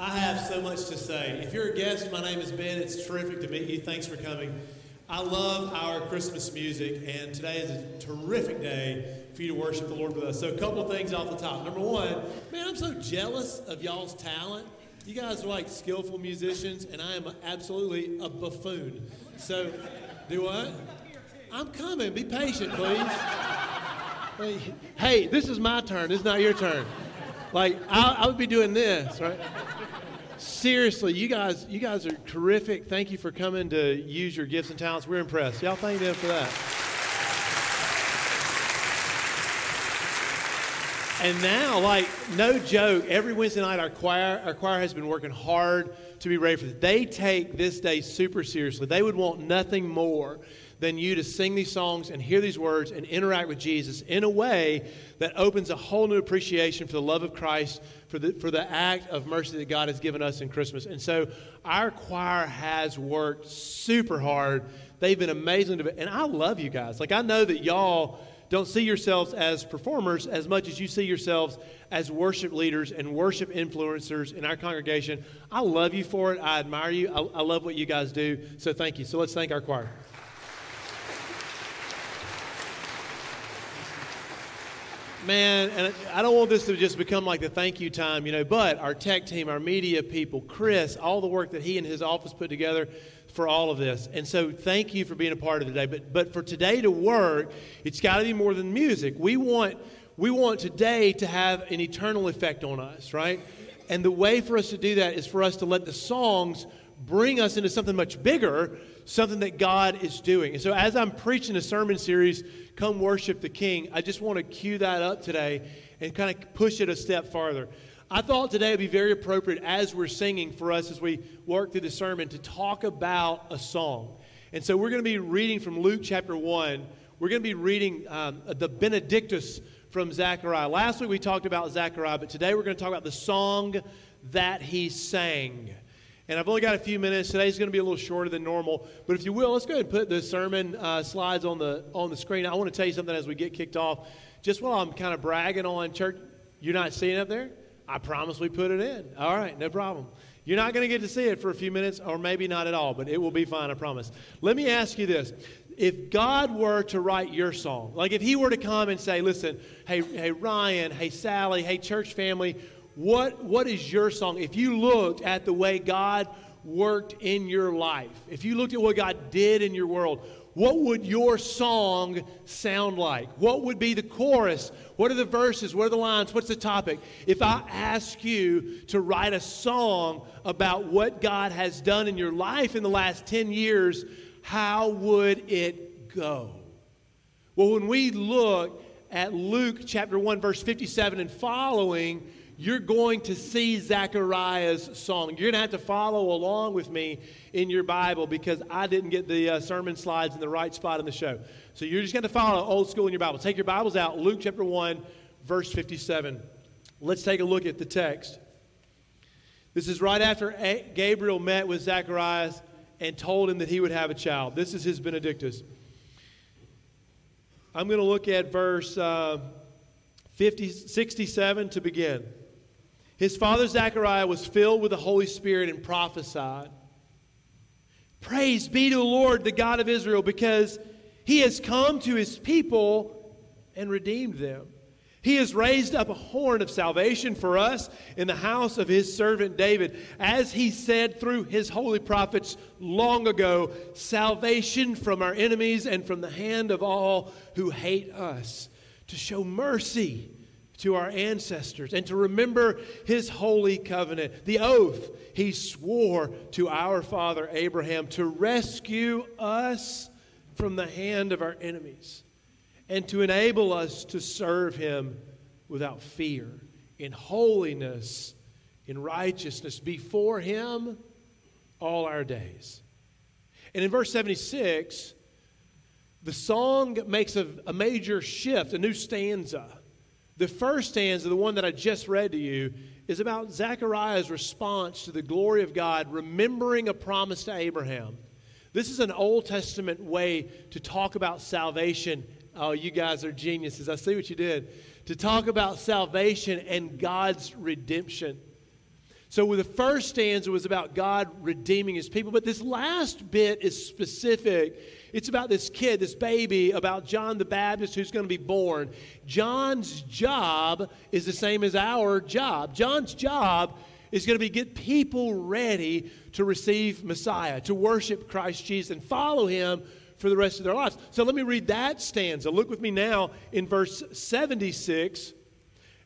I have so much to say. If you're a guest, my name is Ben. It's terrific to meet you. Thanks for coming. I love our Christmas music, and today is a terrific day for you to worship the Lord with us. So, a couple of things off the top. Number one, man, I'm so jealous of y'all's talent. You guys are like skillful musicians, and I am absolutely a buffoon. So, do what? I'm coming. Be patient, please. Hey, this is my turn. Is not your turn. Like I, I would be doing this, right? Seriously, you guys, you guys are terrific. Thank you for coming to use your gifts and talents. We're impressed. Y'all thank them for that. And now, like, no joke, every Wednesday night our choir, our choir has been working hard to be ready for this. They take this day super seriously. They would want nothing more than you to sing these songs and hear these words and interact with Jesus in a way that opens a whole new appreciation for the love of Christ, for the, for the act of mercy that God has given us in Christmas. And so our choir has worked super hard. They've been amazing. To, and I love you guys. Like, I know that y'all don't see yourselves as performers as much as you see yourselves as worship leaders and worship influencers in our congregation. I love you for it. I admire you. I, I love what you guys do. So thank you. So let's thank our choir. Man, and I don't want this to just become like the thank you time, you know, but our tech team, our media people, Chris, all the work that he and his office put together for all of this. And so thank you for being a part of today. But but for today to work, it's got to be more than music. We want we want today to have an eternal effect on us, right? And the way for us to do that is for us to let the songs bring us into something much bigger, something that God is doing. And so as I'm preaching a sermon series come worship the King, I just want to cue that up today and kind of push it a step farther. I thought today would be very appropriate as we're singing for us as we work through the sermon to talk about a song. And so we're going to be reading from Luke chapter 1. We're going to be reading um, the Benedictus from Zechariah. Last week we talked about Zechariah, but today we're going to talk about the song that he sang. And I've only got a few minutes. Today's going to be a little shorter than normal. But if you will, let's go ahead and put the sermon uh, slides on the, on the screen. I want to tell you something as we get kicked off. Just while I'm kind of bragging on church, you're not seeing up there? I promise we put it in. All right, no problem. You're not going to get to see it for a few minutes, or maybe not at all, but it will be fine, I promise. Let me ask you this. If God were to write your song, like if He were to come and say, listen, hey, hey, Ryan, hey, Sally, hey, church family, what, what is your song? If you looked at the way God worked in your life, if you looked at what God did in your world, what would your song sound like? What would be the chorus? What are the verses? What are the lines? What's the topic? If I ask you to write a song about what God has done in your life in the last 10 years, how would it go? Well, when we look at Luke chapter 1, verse 57 and following, you're going to see Zechariah's song. You're going to have to follow along with me in your Bible because I didn't get the uh, sermon slides in the right spot in the show. So you're just going to follow old school in your Bible. Take your Bibles out, Luke chapter 1, verse 57. Let's take a look at the text. This is right after Gabriel met with Zacharias and told him that he would have a child. This is his Benedictus. I'm going to look at verse uh, 50, 67 to begin. His father Zechariah was filled with the Holy Spirit and prophesied. Praise be to the Lord, the God of Israel, because he has come to his people and redeemed them. He has raised up a horn of salvation for us in the house of his servant David, as he said through his holy prophets long ago salvation from our enemies and from the hand of all who hate us, to show mercy to our ancestors and to remember his holy covenant, the oath he swore to our father Abraham to rescue us from the hand of our enemies and to enable us to serve him without fear, in holiness, in righteousness before him all our days. And in verse 76, the song makes a, a major shift, a new stanza. The first stanza, the one that I just read to you, is about Zechariah's response to the glory of God, remembering a promise to Abraham. This is an Old Testament way to talk about salvation. Oh, you guys are geniuses. I see what you did. To talk about salvation and God's redemption. So the first stanza was about God redeeming his people, but this last bit is specific. It's about this kid, this baby, about John the Baptist who's going to be born. John's job is the same as our job. John's job is going to be get people ready to receive Messiah, to worship Christ Jesus and follow him for the rest of their lives. So let me read that stanza. Look with me now in verse 76.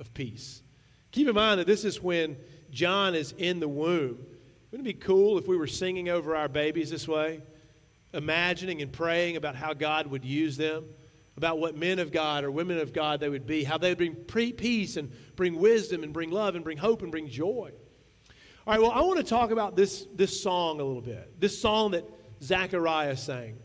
of peace. Keep in mind that this is when John is in the womb. Wouldn't it be cool if we were singing over our babies this way? Imagining and praying about how God would use them, about what men of God or women of God they would be, how they would bring peace and bring wisdom and bring love and bring hope and bring joy. All right, well, I want to talk about this, this song a little bit. This song that Zechariah sang.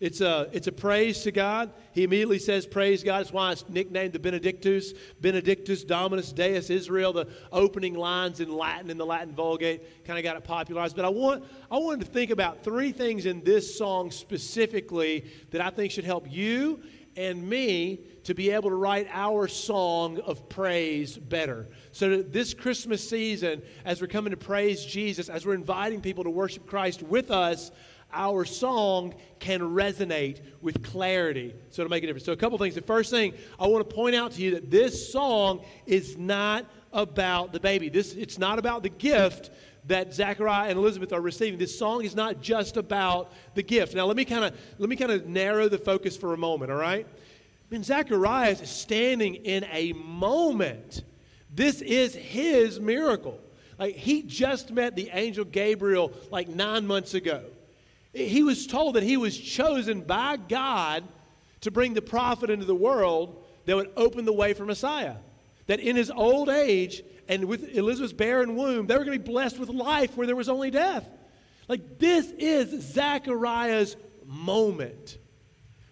It's a, it's a praise to God. He immediately says, Praise God. That's why it's nicknamed the Benedictus, Benedictus Dominus Deus Israel. The opening lines in Latin, in the Latin Vulgate, kind of got it popularized. But I, want, I wanted to think about three things in this song specifically that I think should help you and me to be able to write our song of praise better. So, this Christmas season, as we're coming to praise Jesus, as we're inviting people to worship Christ with us, our song can resonate with clarity. So it'll make a difference. So, a couple things. The first thing I want to point out to you that this song is not about the baby. This it's not about the gift that Zachariah and Elizabeth are receiving. This song is not just about the gift. Now let me kind of let me kind of narrow the focus for a moment, all right? I mean, Zachariah is standing in a moment. This is his miracle. Like he just met the angel Gabriel like nine months ago. He was told that he was chosen by God to bring the prophet into the world that would open the way for Messiah. That in his old age and with Elizabeth's barren womb, they were going to be blessed with life where there was only death. Like, this is Zechariah's moment.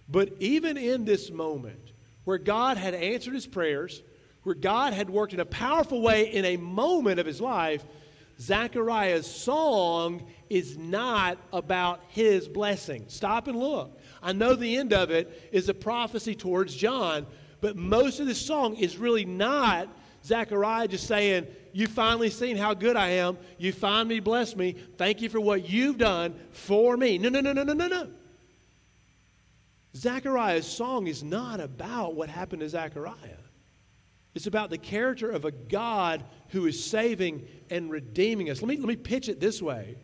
But even in this moment, where God had answered his prayers, where God had worked in a powerful way in a moment of his life, Zechariah's song is not about his blessing. Stop and look. I know the end of it is a prophecy towards John, but most of this song is really not Zechariah just saying, You finally seen how good I am. You finally blessed me. Thank you for what you've done for me. No, no, no, no, no, no, no. Zechariah's song is not about what happened to Zechariah. It's about the character of a God who is saving and redeeming us. Let me, let me pitch it this way.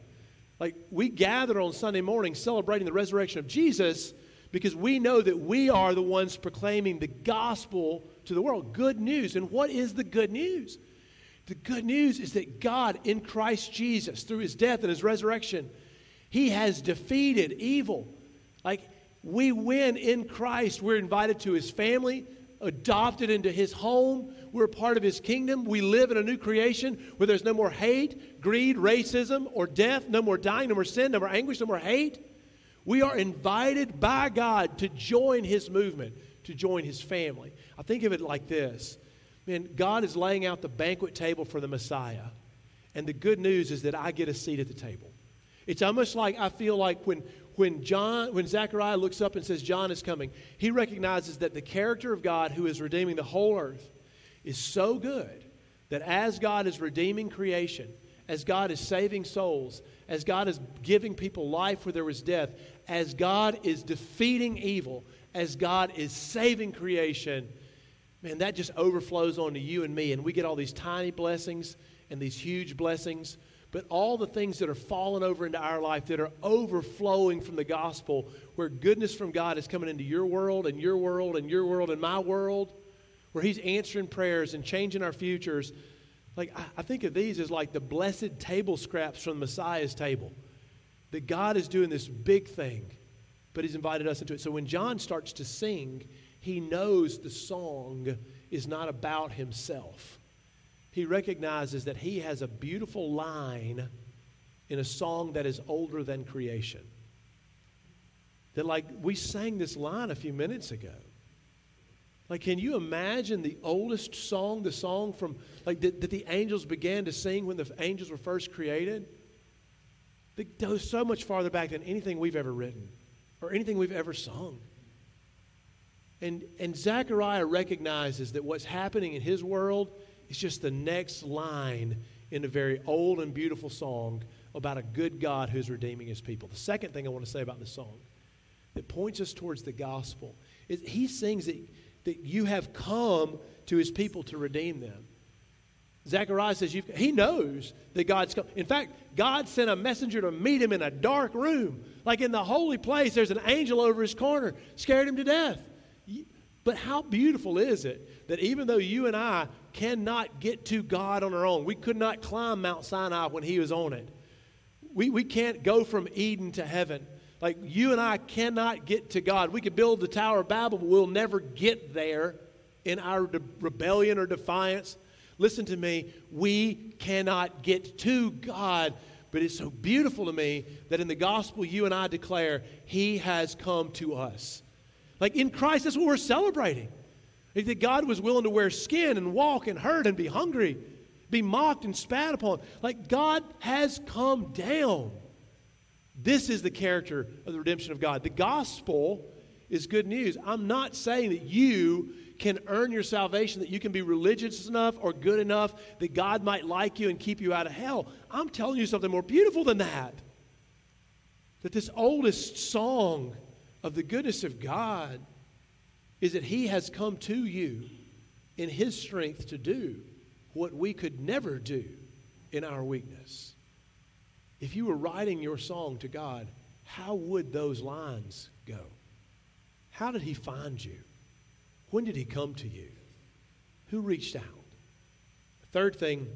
Like, we gather on Sunday morning celebrating the resurrection of Jesus because we know that we are the ones proclaiming the gospel to the world. Good news. And what is the good news? The good news is that God, in Christ Jesus, through his death and his resurrection, he has defeated evil. Like, we win in Christ. We're invited to his family, adopted into his home. We're part of his kingdom. We live in a new creation where there's no more hate, greed, racism, or death, no more dying, no more sin, no more anguish, no more hate. We are invited by God to join his movement, to join his family. I think of it like this Man, God is laying out the banquet table for the Messiah. And the good news is that I get a seat at the table. It's almost like I feel like when, when John, when Zechariah looks up and says, John is coming, he recognizes that the character of God who is redeeming the whole earth is so good that as God is redeeming creation, as God is saving souls, as God is giving people life where there was death, as God is defeating evil, as God is saving creation, man, that just overflows onto you and me. And we get all these tiny blessings and these huge blessings. But all the things that are falling over into our life that are overflowing from the gospel, where goodness from God is coming into your world and your world and your world and my world, where He's answering prayers and changing our futures. Like, I, I think of these as like the blessed table scraps from Messiah's table. That God is doing this big thing, but He's invited us into it. So when John starts to sing, he knows the song is not about himself. He recognizes that he has a beautiful line in a song that is older than creation. That, like, we sang this line a few minutes ago. Like, can you imagine the oldest song, the song from, like, that, that the angels began to sing when the angels were first created? That goes so much farther back than anything we've ever written or anything we've ever sung. And, and Zechariah recognizes that what's happening in his world is just the next line in a very old and beautiful song about a good God who's redeeming his people. The second thing I want to say about this song that points us towards the gospel is he sings that that you have come to his people to redeem them. Zechariah says he knows that God's come. In fact, God sent a messenger to meet him in a dark room. Like in the holy place, there's an angel over his corner, scared him to death. But how beautiful is it that even though you and I cannot get to God on our own, we could not climb Mount Sinai when he was on it. We, we can't go from Eden to heaven. Like you and I cannot get to God. We could build the Tower of Babel, but we'll never get there in our de- rebellion or defiance. Listen to me, we cannot get to God, but it's so beautiful to me that in the gospel you and I declare, He has come to us. Like in Christ, that's what we're celebrating. That God was willing to wear skin and walk and hurt and be hungry, be mocked and spat upon. Like God has come down. This is the character of the redemption of God. The gospel is good news. I'm not saying that you can earn your salvation, that you can be religious enough or good enough that God might like you and keep you out of hell. I'm telling you something more beautiful than that. That this oldest song of the goodness of God is that He has come to you in His strength to do what we could never do in our weakness. If you were writing your song to God, how would those lines go? How did He find you? When did He come to you? Who reached out? Third thing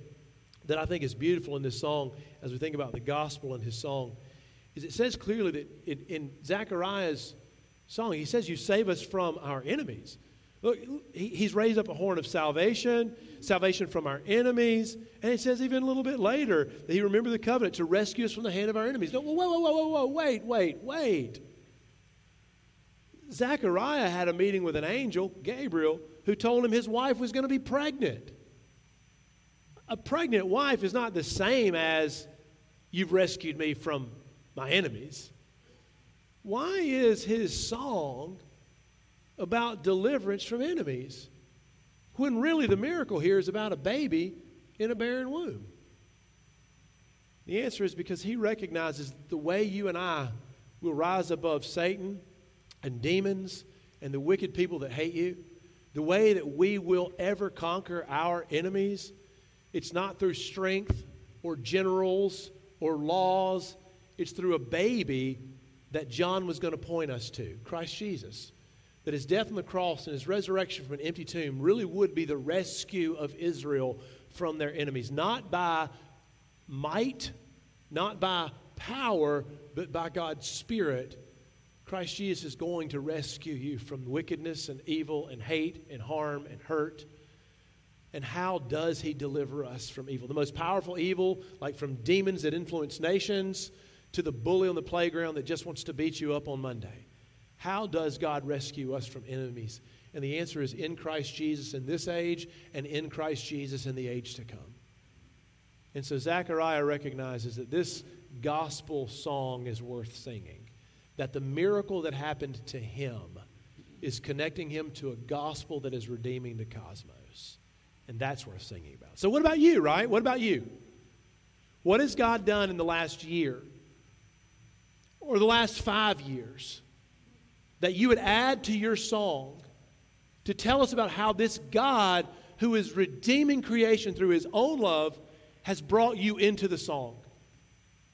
that I think is beautiful in this song, as we think about the gospel and his song, is it says clearly that in, in Zechariah's song, he says, You save us from our enemies. Look, he's raised up a horn of salvation, salvation from our enemies. And he says even a little bit later that he remembered the covenant to rescue us from the hand of our enemies. No, whoa, whoa, whoa, whoa, whoa, wait, wait, wait. Zechariah had a meeting with an angel, Gabriel, who told him his wife was going to be pregnant. A pregnant wife is not the same as you've rescued me from my enemies. Why is his song about deliverance from enemies when really the miracle here is about a baby in a barren womb? The answer is because he recognizes the way you and I will rise above Satan and demons and the wicked people that hate you, the way that we will ever conquer our enemies, it's not through strength or generals or laws, it's through a baby that John was going to point us to Christ Jesus. That his death on the cross and his resurrection from an empty tomb really would be the rescue of Israel from their enemies, not by might, not by power, but by God's Spirit. Christ Jesus is going to rescue you from wickedness and evil and hate and harm and hurt. And how does he deliver us from evil? The most powerful evil, like from demons that influence nations to the bully on the playground that just wants to beat you up on Monday. How does God rescue us from enemies? And the answer is in Christ Jesus in this age and in Christ Jesus in the age to come. And so Zechariah recognizes that this gospel song is worth singing, that the miracle that happened to him is connecting him to a gospel that is redeeming the cosmos. And that's worth singing about. So, what about you, right? What about you? What has God done in the last year or the last five years that you would add to your song to tell us about how this God, who is redeeming creation through his own love, has brought you into the song.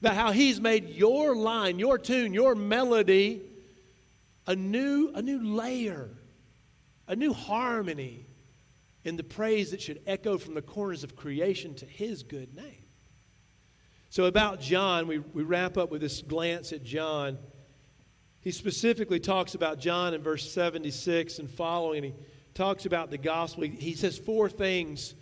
That how he's made your line, your tune, your melody a new, a new layer, a new harmony in the praise that should echo from the corners of creation to his good name. So, about John, we, we wrap up with this glance at John. He specifically talks about John in verse 76 and following. He talks about the gospel. He, he says four things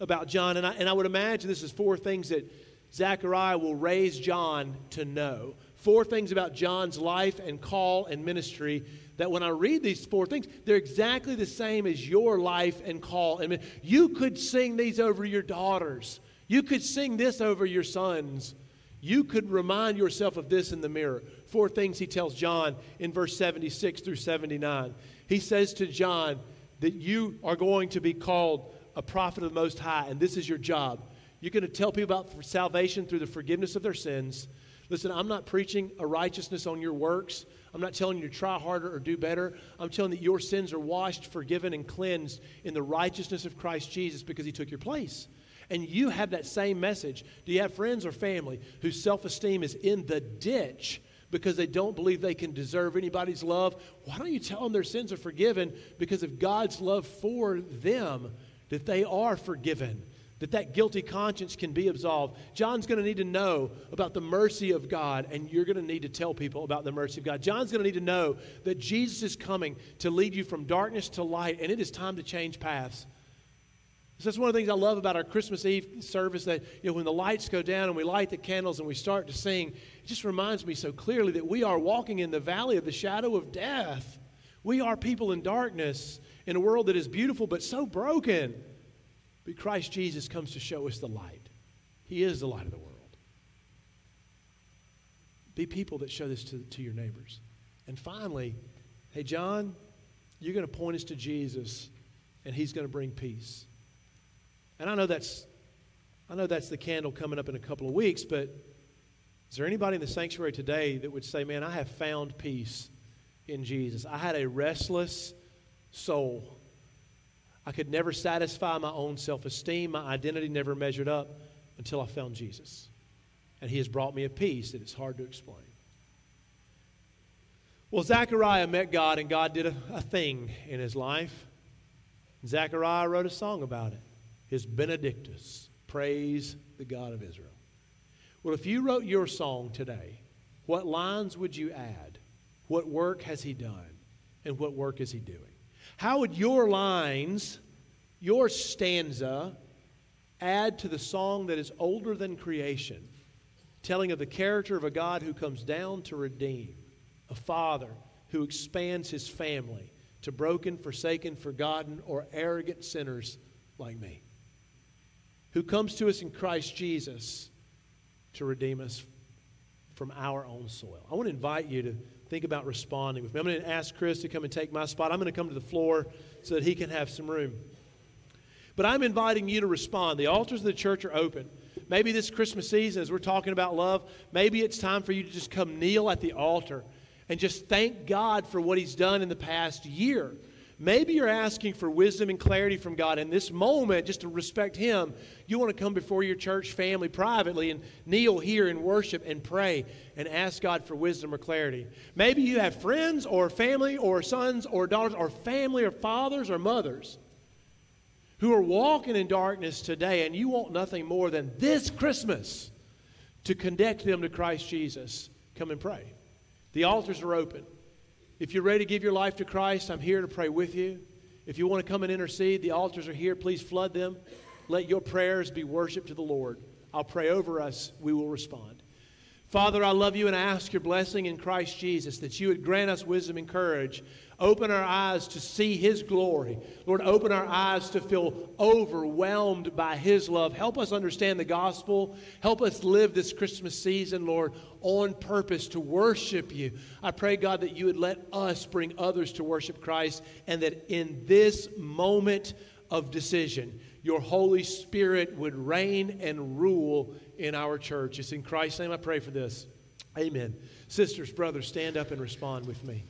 about John. And I, and I would imagine this is four things that Zechariah will raise John to know. Four things about John's life and call and ministry that when I read these four things, they're exactly the same as your life and call. I mean, you could sing these over your daughters. You could sing this over your sons. You could remind yourself of this in the mirror. Four things he tells John in verse 76 through 79. He says to John that you are going to be called a prophet of the Most High, and this is your job. You're going to tell people about salvation through the forgiveness of their sins. Listen, I'm not preaching a righteousness on your works. I'm not telling you to try harder or do better. I'm telling that your sins are washed, forgiven, and cleansed in the righteousness of Christ Jesus because he took your place. And you have that same message. Do you have friends or family whose self esteem is in the ditch because they don't believe they can deserve anybody's love? Why don't you tell them their sins are forgiven because of God's love for them? that they are forgiven, that that guilty conscience can be absolved. John's going to need to know about the mercy of God, and you're going to need to tell people about the mercy of God. John's going to need to know that Jesus is coming to lead you from darkness to light, and it is time to change paths. So that's one of the things I love about our Christmas Eve service that you know when the lights go down and we light the candles and we start to sing, it just reminds me so clearly that we are walking in the valley of the shadow of death. We are people in darkness in a world that is beautiful but so broken. But Christ Jesus comes to show us the light. He is the light of the world. Be people that show this to, to your neighbors. And finally, hey, John, you're going to point us to Jesus, and he's going to bring peace. And I know that's I know that's the candle coming up in a couple of weeks, but is there anybody in the sanctuary today that would say, Man, I have found peace in Jesus? I had a restless soul. I could never satisfy my own self esteem. My identity never measured up until I found Jesus. And He has brought me a peace that is hard to explain. Well, Zechariah met God, and God did a, a thing in his life. Zechariah wrote a song about it his Benedictus. Praise the God of Israel. Well, if you wrote your song today, what lines would you add? What work has he done? And what work is he doing? How would your lines, your stanza, add to the song that is older than creation, telling of the character of a God who comes down to redeem, a father who expands his family to broken, forsaken, forgotten, or arrogant sinners like me, who comes to us in Christ Jesus to redeem us from our own soil. I want to invite you to think about responding with me. I'm going to ask Chris to come and take my spot. I'm going to come to the floor so that he can have some room. But I'm inviting you to respond. The altars of the church are open. Maybe this Christmas season, as we're talking about love, maybe it's time for you to just come kneel at the altar and just thank God for what He's done in the past year. Maybe you're asking for wisdom and clarity from God in this moment, just to respect Him. You want to come before your church family privately and kneel here and worship and pray and ask God for wisdom or clarity. Maybe you have friends or family or sons or daughters or family or fathers or mothers who are walking in darkness today, and you want nothing more than this Christmas to connect them to Christ Jesus. Come and pray. The altars are open. If you're ready to give your life to Christ, I'm here to pray with you. If you want to come and intercede, the altars are here. Please flood them. Let your prayers be worship to the Lord. I'll pray over us. We will respond. Father, I love you and I ask your blessing in Christ Jesus that you would grant us wisdom and courage. Open our eyes to see his glory. Lord, open our eyes to feel overwhelmed by his love. Help us understand the gospel. Help us live this Christmas season, Lord, on purpose to worship you. I pray, God, that you would let us bring others to worship Christ and that in this moment of decision, your Holy Spirit would reign and rule in our church. It's in Christ's name I pray for this. Amen. Sisters, brothers, stand up and respond with me.